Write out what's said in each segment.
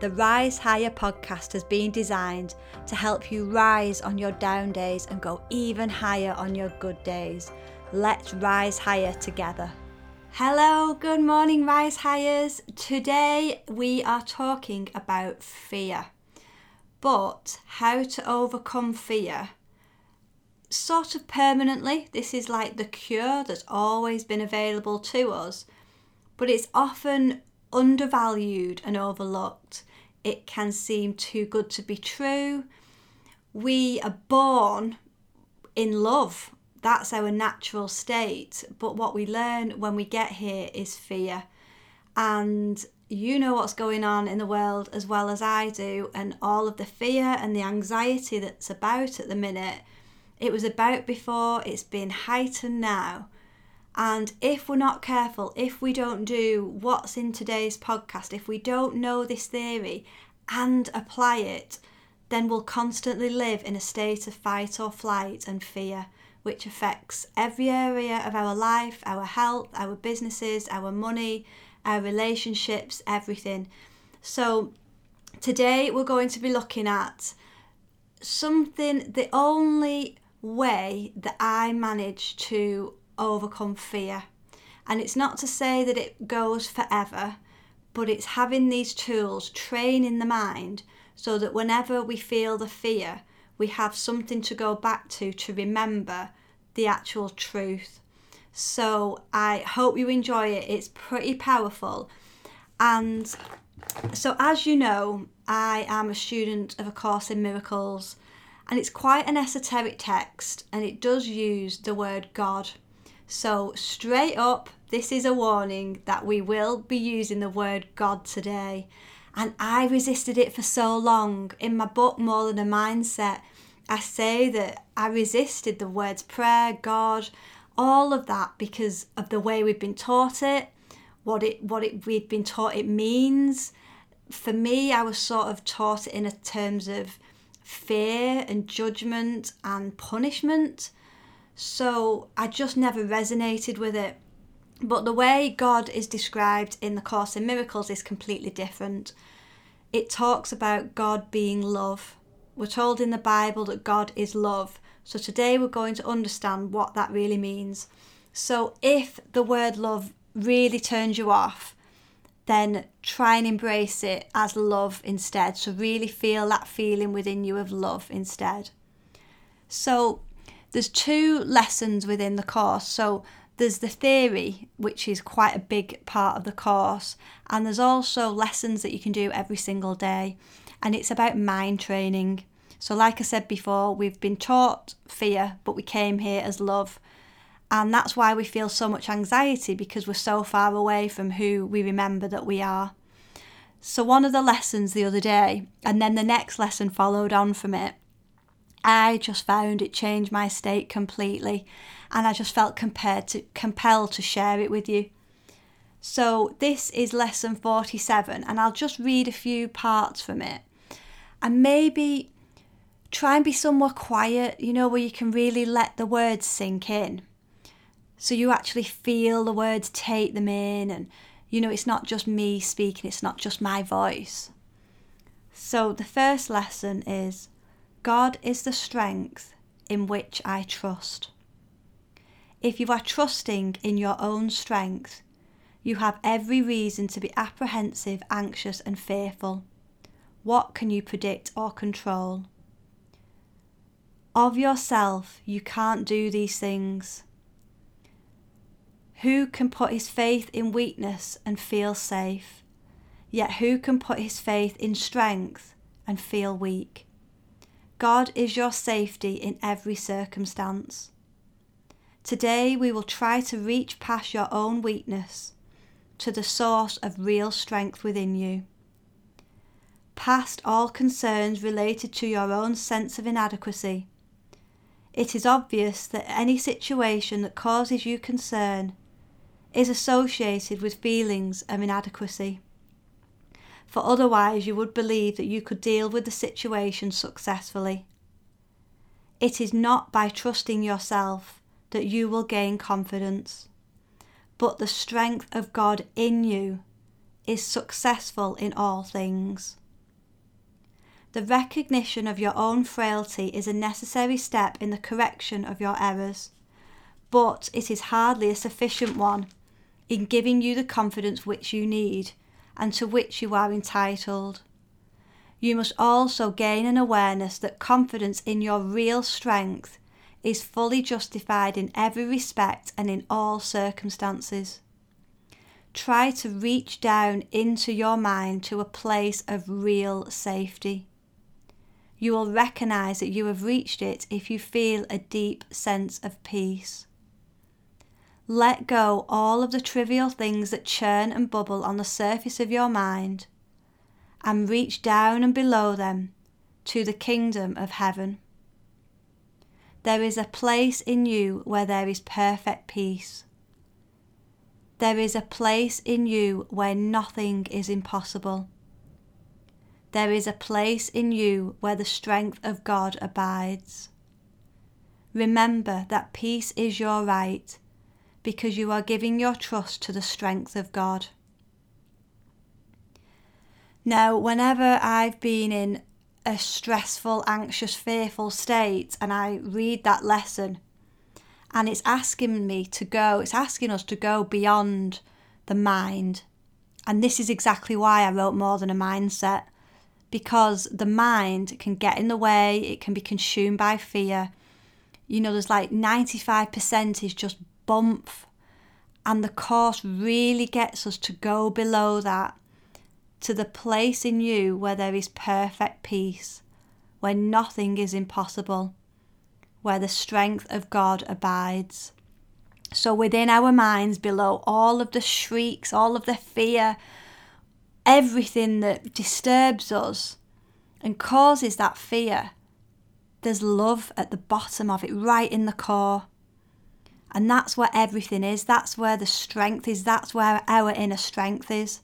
The Rise Higher podcast has been designed to help you rise on your down days and go even higher on your good days. Let's rise higher together. Hello, good morning, Rise Highers. Today we are talking about fear, but how to overcome fear sort of permanently. This is like the cure that's always been available to us, but it's often undervalued and overlooked. It can seem too good to be true. We are born in love, that's our natural state. But what we learn when we get here is fear. And you know what's going on in the world as well as I do, and all of the fear and the anxiety that's about at the minute it was about before, it's been heightened now. And if we're not careful, if we don't do what's in today's podcast, if we don't know this theory and apply it, then we'll constantly live in a state of fight or flight and fear, which affects every area of our life, our health, our businesses, our money, our relationships, everything. So, today we're going to be looking at something, the only way that I manage to overcome fear. And it's not to say that it goes forever, but it's having these tools, training the mind so that whenever we feel the fear, we have something to go back to to remember the actual truth. So I hope you enjoy it. It's pretty powerful. And so, as you know, I am a student of A Course in Miracles and it's quite an esoteric text and it does use the word God. So, straight up, this is a warning that we will be using the word God today. And I resisted it for so long. In my book, More Than a Mindset, I say that I resisted the words prayer, God, all of that because of the way we've been taught it, what it what it we've been taught it means. For me, I was sort of taught it in terms of fear and judgment and punishment. So I just never resonated with it. But the way God is described in the Course in Miracles is completely different. It talks about God being love. We're told in the Bible that God is love. So today we're going to understand what that really means. So if the word love really turns you off, then try and embrace it as love instead. So, really feel that feeling within you of love instead. So, there's two lessons within the course. So, there's the theory, which is quite a big part of the course, and there's also lessons that you can do every single day, and it's about mind training. So, like I said before, we've been taught fear, but we came here as love. And that's why we feel so much anxiety because we're so far away from who we remember that we are. So, one of the lessons the other day, and then the next lesson followed on from it, I just found it changed my state completely. And I just felt compared to, compelled to share it with you. So, this is lesson 47, and I'll just read a few parts from it. And maybe try and be somewhere quiet, you know, where you can really let the words sink in. So you actually feel the words, take them in, and you know, it's not just me speaking, it's not just my voice. So the first lesson is God is the strength in which I trust. If you are trusting in your own strength, you have every reason to be apprehensive, anxious, and fearful. What can you predict or control? Of yourself, you can't do these things. Who can put his faith in weakness and feel safe? Yet who can put his faith in strength and feel weak? God is your safety in every circumstance. Today we will try to reach past your own weakness to the source of real strength within you. Past all concerns related to your own sense of inadequacy. It is obvious that any situation that causes you concern is associated with feelings of inadequacy. For otherwise, you would believe that you could deal with the situation successfully. It is not by trusting yourself that you will gain confidence, but the strength of God in you is successful in all things. The recognition of your own frailty is a necessary step in the correction of your errors, but it is hardly a sufficient one in giving you the confidence which you need and to which you are entitled. You must also gain an awareness that confidence in your real strength is fully justified in every respect and in all circumstances. Try to reach down into your mind to a place of real safety. You will recognize that you have reached it if you feel a deep sense of peace. Let go all of the trivial things that churn and bubble on the surface of your mind and reach down and below them to the kingdom of heaven. There is a place in you where there is perfect peace. There is a place in you where nothing is impossible. There is a place in you where the strength of God abides. Remember that peace is your right because you are giving your trust to the strength of God. Now, whenever I've been in a stressful, anxious, fearful state and I read that lesson and it's asking me to go, it's asking us to go beyond the mind. And this is exactly why I wrote More Than a Mindset because the mind can get in the way, it can be consumed by fear. You know, there's like 95% is just bump, and the course really gets us to go below that to the place in you where there is perfect peace, where nothing is impossible, where the strength of God abides. So, within our minds, below all of the shrieks, all of the fear, everything that disturbs us and causes that fear, there's love at the bottom of it, right in the core. And that's where everything is. That's where the strength is. That's where our inner strength is.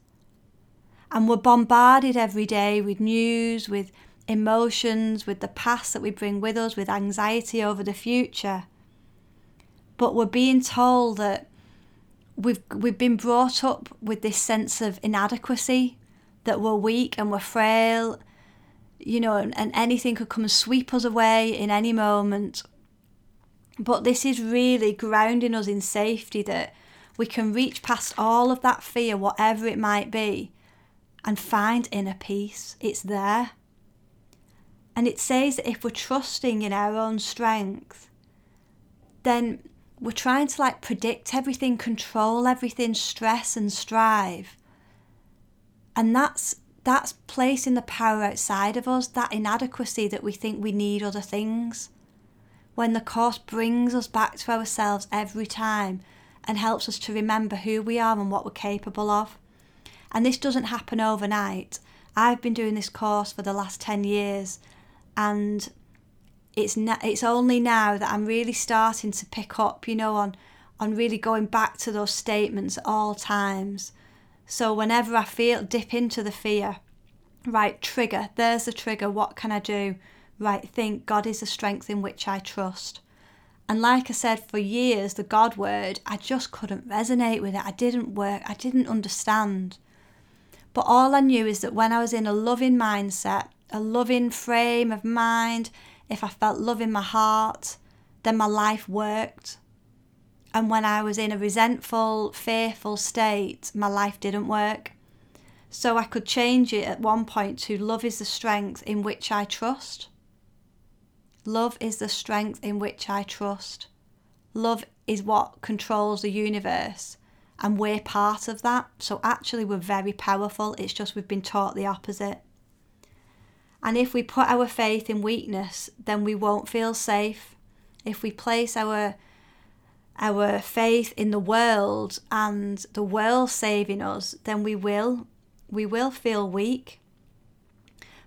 And we're bombarded every day with news, with emotions, with the past that we bring with us, with anxiety over the future. But we're being told that we've we've been brought up with this sense of inadequacy that we're weak and we're frail you know and, and anything could come and sweep us away in any moment but this is really grounding us in safety that we can reach past all of that fear whatever it might be and find inner peace it's there and it says that if we're trusting in our own strength then we're trying to like predict everything, control everything, stress and strive. And that's that's placing the power outside of us, that inadequacy that we think we need other things. When the course brings us back to ourselves every time and helps us to remember who we are and what we're capable of. And this doesn't happen overnight. I've been doing this course for the last 10 years and it's it's only now that I'm really starting to pick up, you know, on on really going back to those statements at all times. So whenever I feel dip into the fear, right, trigger, there's the trigger, what can I do? Right, think God is the strength in which I trust. And like I said, for years, the God word, I just couldn't resonate with it. I didn't work, I didn't understand. But all I knew is that when I was in a loving mindset, a loving frame of mind, if I felt love in my heart, then my life worked. And when I was in a resentful, fearful state, my life didn't work. So I could change it at one point to love is the strength in which I trust. Love is the strength in which I trust. Love is what controls the universe, and we're part of that. So actually, we're very powerful. It's just we've been taught the opposite. And if we put our faith in weakness, then we won't feel safe. If we place our our faith in the world and the world saving us, then we will we will feel weak.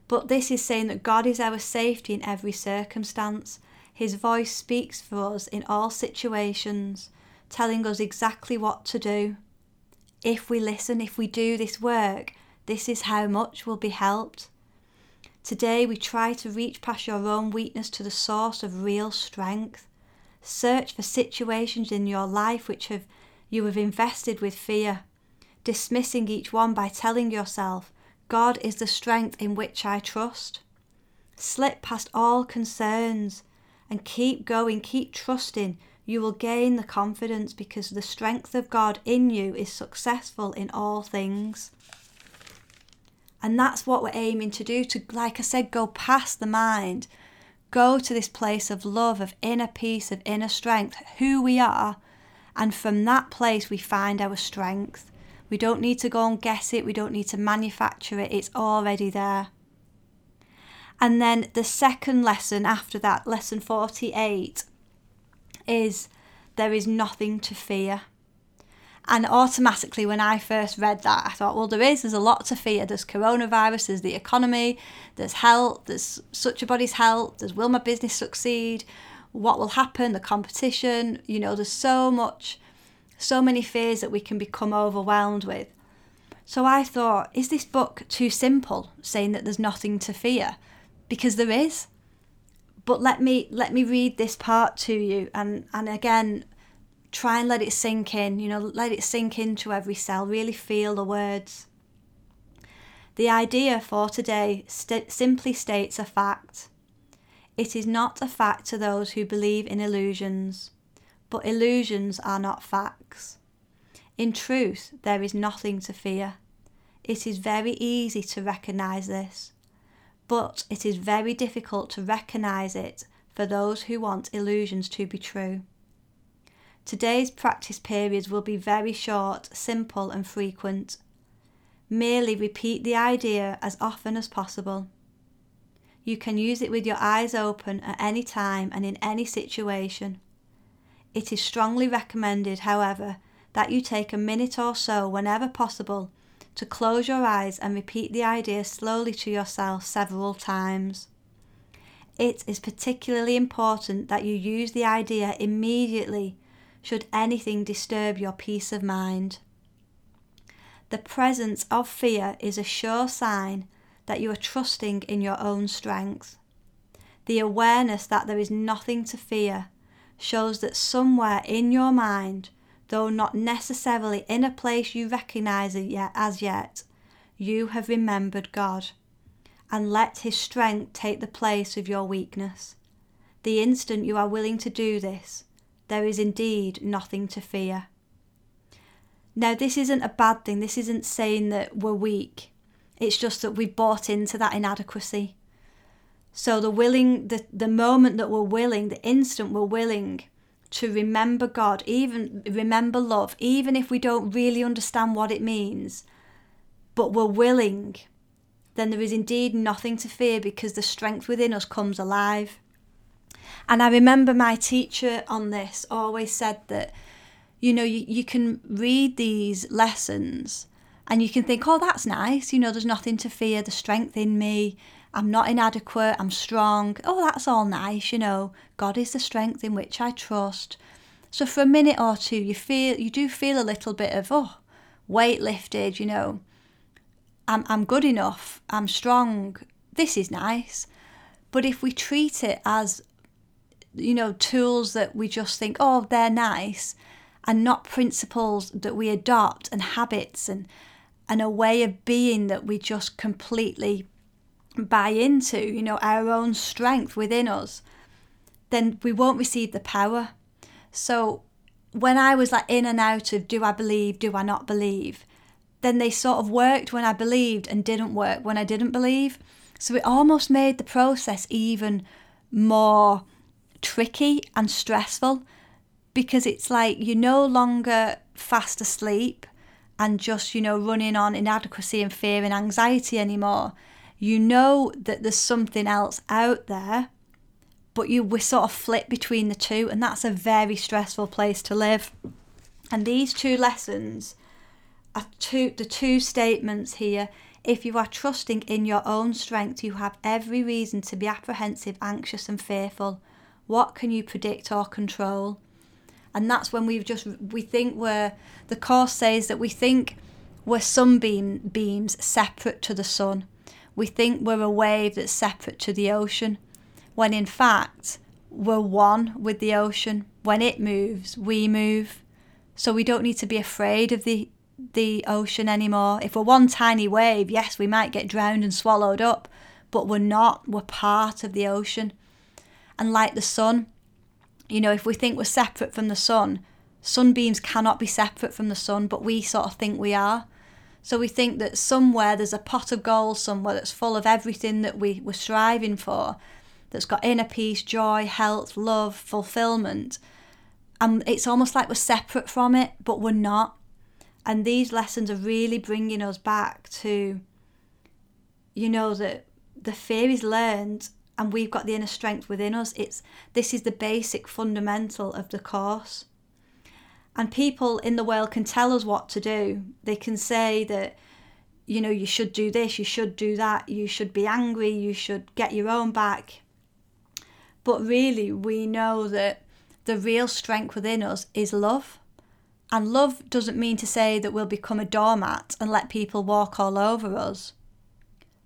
But this is saying that God is our safety in every circumstance. His voice speaks for us in all situations, telling us exactly what to do. If we listen, if we do this work, this is how much will be helped. Today, we try to reach past your own weakness to the source of real strength. Search for situations in your life which have you have invested with fear, dismissing each one by telling yourself, God is the strength in which I trust. Slip past all concerns and keep going, keep trusting. You will gain the confidence because the strength of God in you is successful in all things. And that's what we're aiming to do to, like I said, go past the mind, go to this place of love, of inner peace, of inner strength, who we are. And from that place, we find our strength. We don't need to go and guess it, we don't need to manufacture it, it's already there. And then the second lesson after that, lesson 48, is there is nothing to fear. And automatically, when I first read that, I thought, well, there is. There's a lot to fear. There's coronavirus, there's the economy, there's health, there's such a body's health, there's will my business succeed, what will happen, the competition. You know, there's so much, so many fears that we can become overwhelmed with. So I thought, is this book too simple, saying that there's nothing to fear? Because there is. But let me let me read this part to you, and and again, try and let it sink in, you know, let it sink into every cell, really feel the words. The idea for today st- simply states a fact. It is not a fact to those who believe in illusions, but illusions are not facts. In truth, there is nothing to fear. It is very easy to recognize this, but it is very difficult to recognize it for those who want illusions to be true. Today's practice periods will be very short, simple, and frequent. Merely repeat the idea as often as possible. You can use it with your eyes open at any time and in any situation. It is strongly recommended, however, that you take a minute or so whenever possible to close your eyes and repeat the idea slowly to yourself several times. It is particularly important that you use the idea immediately should anything disturb your peace of mind. The presence of fear is a sure sign that you are trusting in your own strength. The awareness that there is nothing to fear shows that somewhere in your mind, though not necessarily in a place you recognize it yet as yet, you have remembered God and let His strength take the place of your weakness. The instant you are willing to do this, there is indeed nothing to fear. Now, this isn't a bad thing. This isn't saying that we're weak. It's just that we've bought into that inadequacy. So the willing, the, the moment that we're willing, the instant we're willing to remember God, even remember love, even if we don't really understand what it means, but we're willing, then there is indeed nothing to fear because the strength within us comes alive. And I remember my teacher on this always said that, you know, you, you can read these lessons and you can think, oh, that's nice. You know, there's nothing to fear, the strength in me. I'm not inadequate, I'm strong. Oh, that's all nice, you know. God is the strength in which I trust. So for a minute or two, you feel you do feel a little bit of oh, weight lifted, you know. I'm I'm good enough. I'm strong. This is nice. But if we treat it as you know, tools that we just think, oh, they're nice, and not principles that we adopt and habits and and a way of being that we just completely buy into, you know, our own strength within us, then we won't receive the power. So when I was like in and out of do I believe, do I not believe, then they sort of worked when I believed and didn't work when I didn't believe. So it almost made the process even more tricky and stressful because it's like you're no longer fast asleep and just, you know, running on inadequacy and fear and anxiety anymore. You know that there's something else out there, but you we sort of flip between the two, and that's a very stressful place to live. And these two lessons are two the two statements here. If you are trusting in your own strength, you have every reason to be apprehensive, anxious, and fearful. What can you predict or control? And that's when we've just we think we're the course says that we think we're sunbeam beams separate to the sun. We think we're a wave that's separate to the ocean, when in fact we're one with the ocean. When it moves, we move. So we don't need to be afraid of the the ocean anymore. If we're one tiny wave, yes, we might get drowned and swallowed up, but we're not. We're part of the ocean. And like the sun, you know, if we think we're separate from the sun, sunbeams cannot be separate from the sun, but we sort of think we are. So we think that somewhere there's a pot of gold somewhere that's full of everything that we, we're striving for, that's got inner peace, joy, health, love, fulfillment. And it's almost like we're separate from it, but we're not. And these lessons are really bringing us back to, you know, that the fear is learned and we've got the inner strength within us. It's this is the basic fundamental of the course. And people in the world can tell us what to do. They can say that, you know, you should do this, you should do that, you should be angry, you should get your own back. But really, we know that the real strength within us is love. And love doesn't mean to say that we'll become a doormat and let people walk all over us.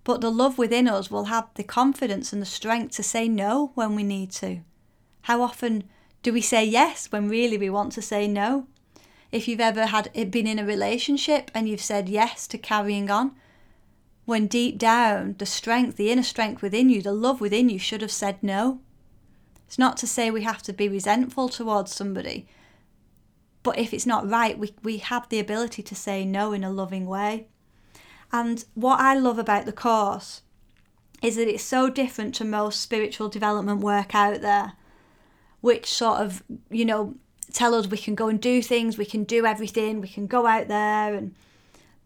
But the love within us will have the confidence and the strength to say no when we need to. How often do we say yes when really we want to say no? If you've ever had been in a relationship and you've said yes to carrying on, when deep down the strength, the inner strength within you, the love within you should have said no. It's not to say we have to be resentful towards somebody, but if it's not right, we, we have the ability to say no in a loving way. And what I love about the course is that it's so different to most spiritual development work out there, which sort of, you know, tell us we can go and do things, we can do everything, we can go out there and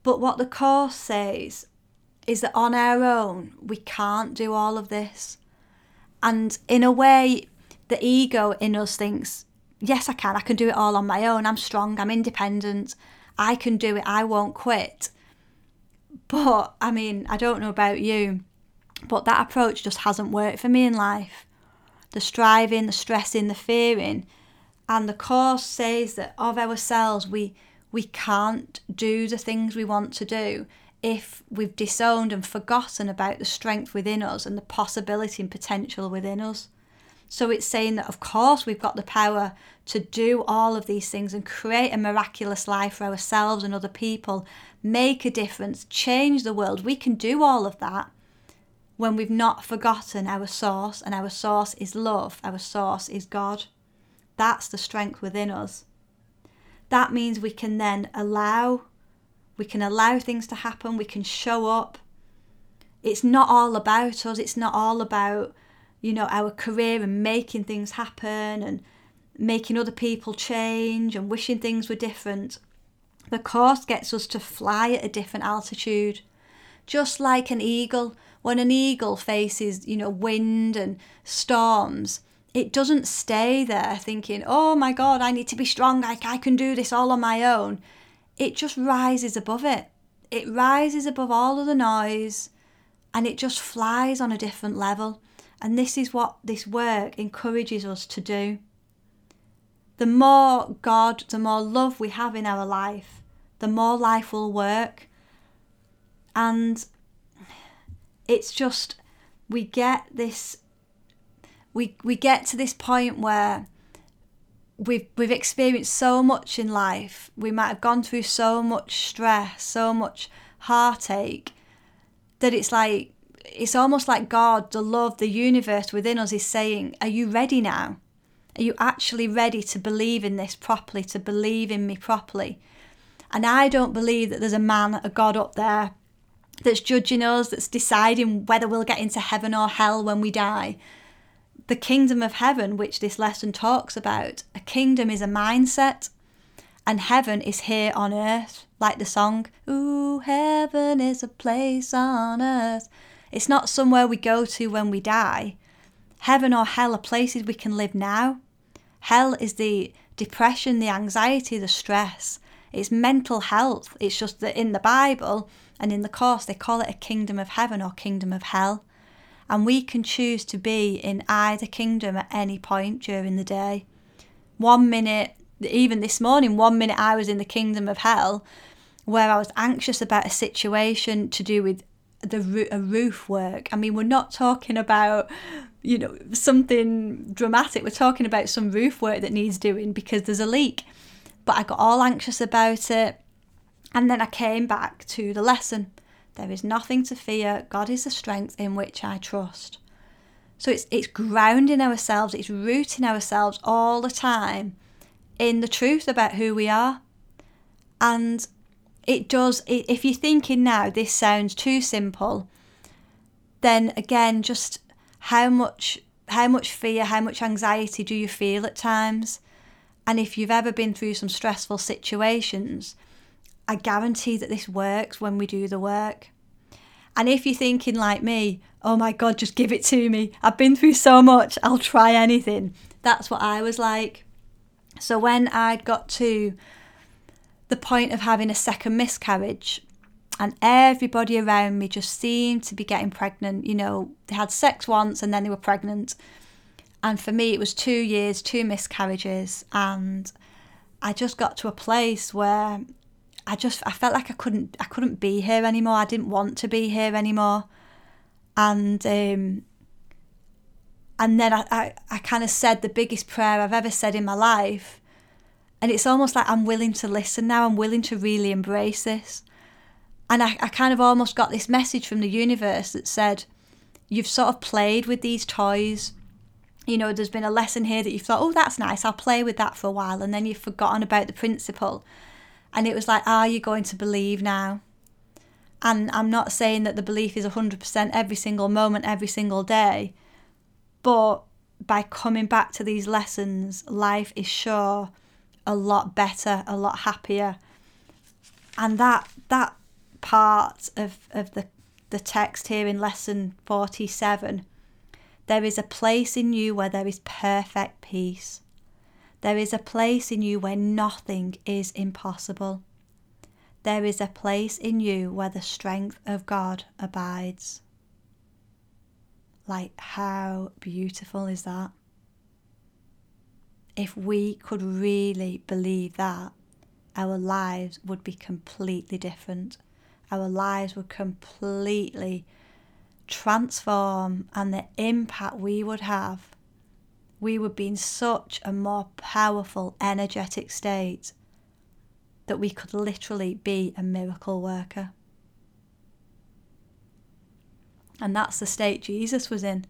but what the course says is that on our own we can't do all of this. And in a way, the ego in us thinks, yes, I can, I can do it all on my own, I'm strong, I'm independent, I can do it, I won't quit. But I mean, I don't know about you, but that approach just hasn't worked for me in life. The striving, the stressing, the fearing, and the course says that of ourselves we we can't do the things we want to do if we've disowned and forgotten about the strength within us and the possibility and potential within us. So it's saying that, of course, we've got the power to do all of these things and create a miraculous life for ourselves and other people, make a difference, change the world. We can do all of that when we've not forgotten our source, and our source is love, our source is God. That's the strength within us. That means we can then allow, we can allow things to happen, we can show up. It's not all about us, it's not all about you know, our career and making things happen and making other people change and wishing things were different. The course gets us to fly at a different altitude. Just like an eagle, when an eagle faces, you know, wind and storms, it doesn't stay there thinking, oh my God, I need to be strong, I, I can do this all on my own. It just rises above it. It rises above all of the noise and it just flies on a different level. And this is what this work encourages us to do. The more God, the more love we have in our life, the more life will work. And it's just, we get this, we, we get to this point where we've, we've experienced so much in life. We might have gone through so much stress, so much heartache, that it's like it's almost like God, the love, the universe within us is saying, Are you ready now? Are you actually ready to believe in this properly, to believe in me properly? And I don't believe that there's a man, a God up there that's judging us, that's deciding whether we'll get into heaven or hell when we die. The kingdom of heaven, which this lesson talks about, a kingdom is a mindset, and heaven is here on earth, like the song, Ooh, heaven is a place on earth. It's not somewhere we go to when we die. Heaven or hell are places we can live now. Hell is the depression, the anxiety, the stress. It's mental health. It's just that in the Bible and in the course they call it a kingdom of heaven or kingdom of hell. And we can choose to be in either kingdom at any point during the day. One minute, even this morning, one minute I was in the kingdom of hell where I was anxious about a situation to do with the a roof work. I mean, we're not talking about you know something dramatic. We're talking about some roof work that needs doing because there's a leak. But I got all anxious about it, and then I came back to the lesson. There is nothing to fear. God is the strength in which I trust. So it's it's grounding ourselves, it's rooting ourselves all the time in the truth about who we are. And it does if you're thinking now this sounds too simple, then again just how much how much fear, how much anxiety do you feel at times? And if you've ever been through some stressful situations, I guarantee that this works when we do the work. And if you're thinking like me, oh my God, just give it to me. I've been through so much, I'll try anything. That's what I was like. So when I'd got to the point of having a second miscarriage, and everybody around me just seemed to be getting pregnant. You know, they had sex once and then they were pregnant. And for me, it was two years, two miscarriages. And I just got to a place where I just I felt like I couldn't I couldn't be here anymore. I didn't want to be here anymore and um, and then I, I, I kind of said the biggest prayer I've ever said in my life. And it's almost like I'm willing to listen now. I'm willing to really embrace this. And I, I kind of almost got this message from the universe that said, You've sort of played with these toys. You know, there's been a lesson here that you thought, Oh, that's nice. I'll play with that for a while. And then you've forgotten about the principle. And it was like, Are you going to believe now? And I'm not saying that the belief is 100% every single moment, every single day, but by coming back to these lessons, life is sure a lot better, a lot happier. And that that part of, of the, the text here in lesson 47 there is a place in you where there is perfect peace. There is a place in you where nothing is impossible there is a place in you where the strength of God abides. Like, how beautiful is that? If we could really believe that, our lives would be completely different. Our lives would completely transform, and the impact we would have, we would be in such a more powerful, energetic state that we could literally be a miracle worker. And that's the state Jesus was in.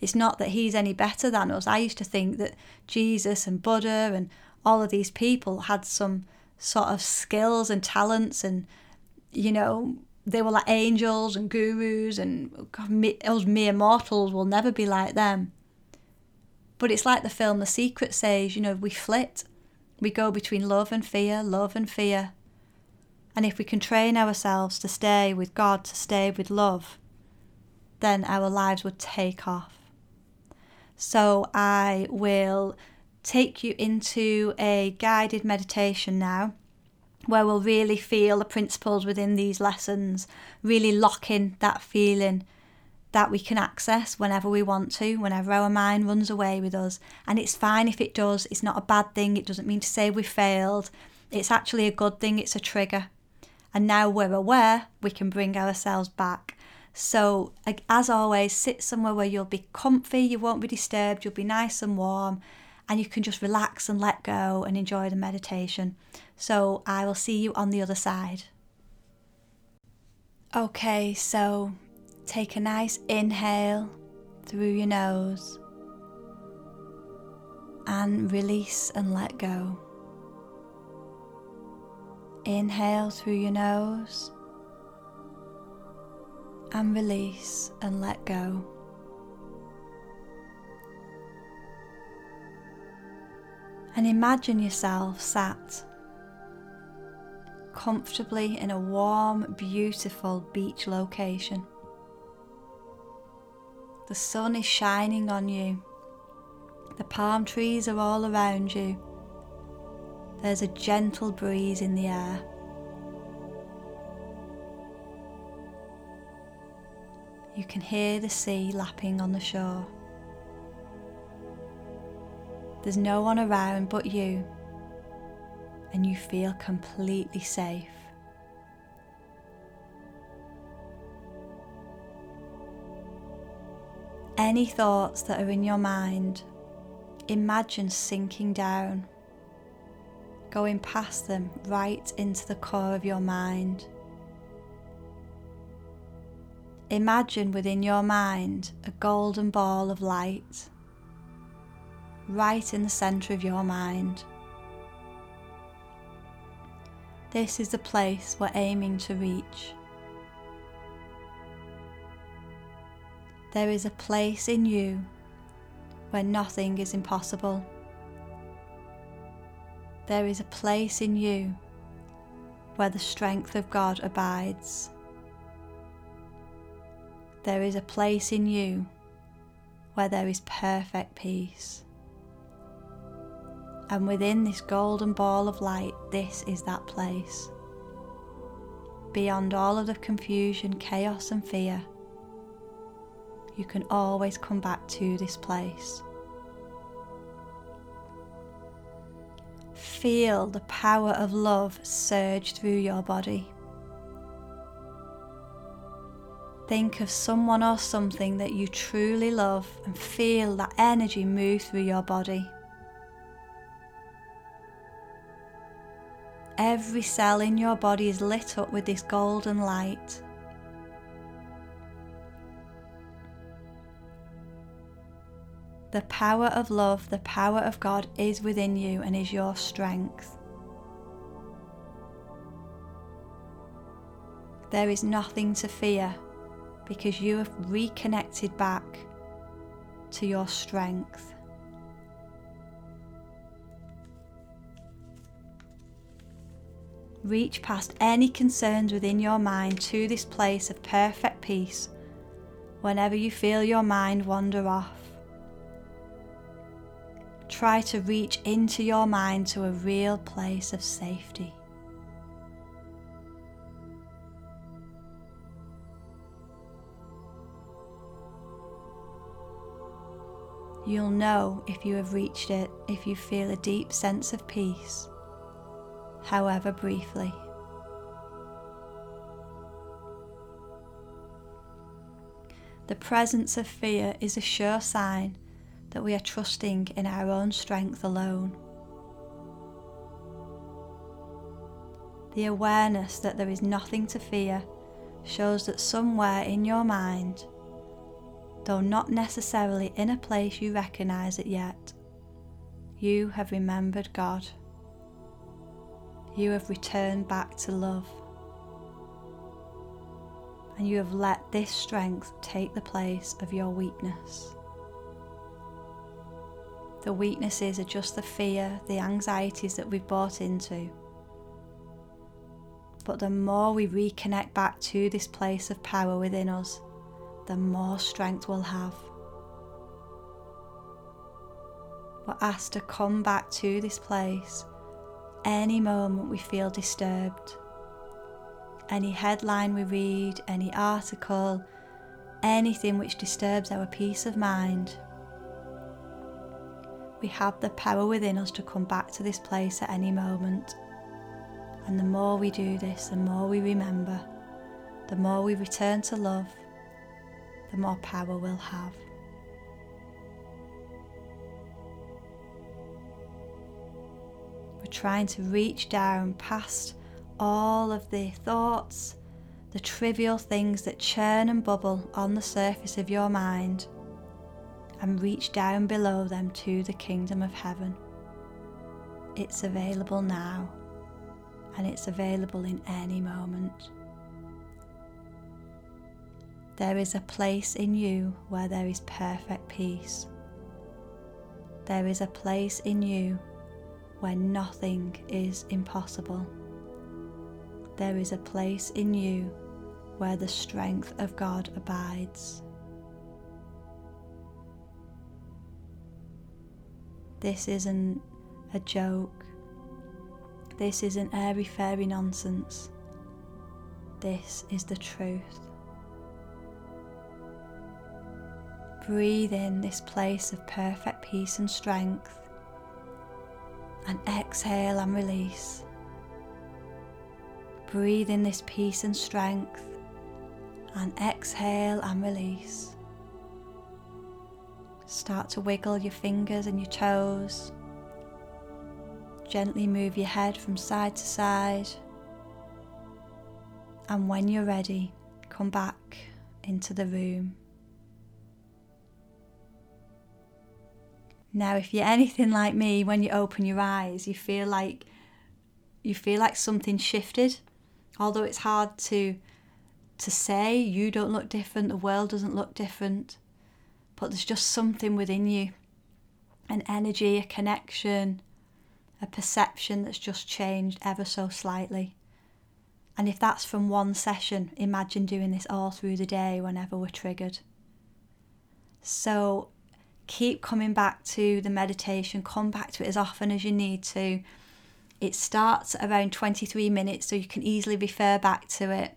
It's not that he's any better than us. I used to think that Jesus and Buddha and all of these people had some sort of skills and talents and, you know, they were like angels and gurus and oh us mere mortals will never be like them. But it's like the film The Secret says, you know, we flit. We go between love and fear, love and fear. And if we can train ourselves to stay with God, to stay with love, then our lives would take off. So I will take you into a guided meditation now where we'll really feel the principles within these lessons, really lock in that feeling that we can access whenever we want to, whenever our mind runs away with us. And it's fine if it does, it's not a bad thing, it doesn't mean to say we failed. It's actually a good thing, it's a trigger. And now we're aware, we can bring ourselves back. So, as always, sit somewhere where you'll be comfy, you won't be disturbed, you'll be nice and warm, and you can just relax and let go and enjoy the meditation. So, I will see you on the other side. Okay, so Take a nice inhale through your nose and release and let go. Inhale through your nose and release and let go. And imagine yourself sat comfortably in a warm, beautiful beach location. The sun is shining on you. The palm trees are all around you. There's a gentle breeze in the air. You can hear the sea lapping on the shore. There's no one around but you, and you feel completely safe. Any thoughts that are in your mind, imagine sinking down, going past them right into the core of your mind. imagine within your mind a golden ball of light right in the centre of your mind. This is the place we're aiming to reach. There is a place in you where nothing is impossible. There is a place in you where the strength of God abides. There is a place in you where there is perfect peace. And within this golden ball of light, this is that place. Beyond all of the confusion, chaos, and fear, you can always come back to this place. Feel the power of love surge through your body. Think of someone or something that you truly love and feel that energy move through your body. Every cell in your body is lit up with this golden light. The power of love, the power of God is within you and is your strength. There is nothing to fear because you have reconnected back to your strength. Reach past any concerns within your mind to this place of perfect peace whenever you feel your mind wander off. Try to reach into your mind to a real place of safety. You'll know if you have reached it if you feel a deep sense of peace however briefly. The presence of fear is a sure sign that we are trusting in our own strength alone. The awareness that there is nothing to fear shows that somewhere in your mind, though not necessarily in a place you recognize it yet, you have remembered God you have returned back to love. And you have let this strength take the place of your weakness. The weaknesses are just the fear, the anxieties that we've bought into. But the more we reconnect back to this place of power within us, the more strength we'll have. We're asked to come back to this place any moment we feel disturbed. Any headline we read, any article, anything which disturbs our peace of mind. We have the power within us to come back to this place at any moment. And the more we do this, the more we remember, the more we return to love, the more power we'll have. We're trying to reach down past all of the thoughts, the trivial things that churn and bubble on the surface of your mind, and reach down below them to the kingdom of heaven. It's available now, and it's available in any moment. There is a place in you where there is perfect peace. There is a place in you where nothing is impossible. There is a place in you where the strength of God abides. This isn't a joke. This isn't airy fairy nonsense. This is the truth. Breathe in this place of perfect peace and strength and exhale and release. Breathe in this peace and strength and exhale and release. Start to wiggle your fingers and your toes. Gently move your head from side to side. And when you're ready, come back into the room. Now, if you're anything like me, when you open your eyes, you feel like you feel like something shifted. Although it's hard to to say you don't look different, the world doesn't look different, but there's just something within you, an energy, a connection, a perception that's just changed ever so slightly. And if that's from one session, imagine doing this all through the day whenever we're triggered. So keep coming back to the meditation, come back to it as often as you need to. It starts around 23 minutes, so you can easily refer back to it.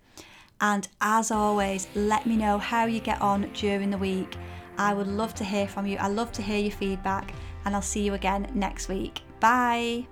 And as always, let me know how you get on during the week. I would love to hear from you. I love to hear your feedback, and I'll see you again next week. Bye.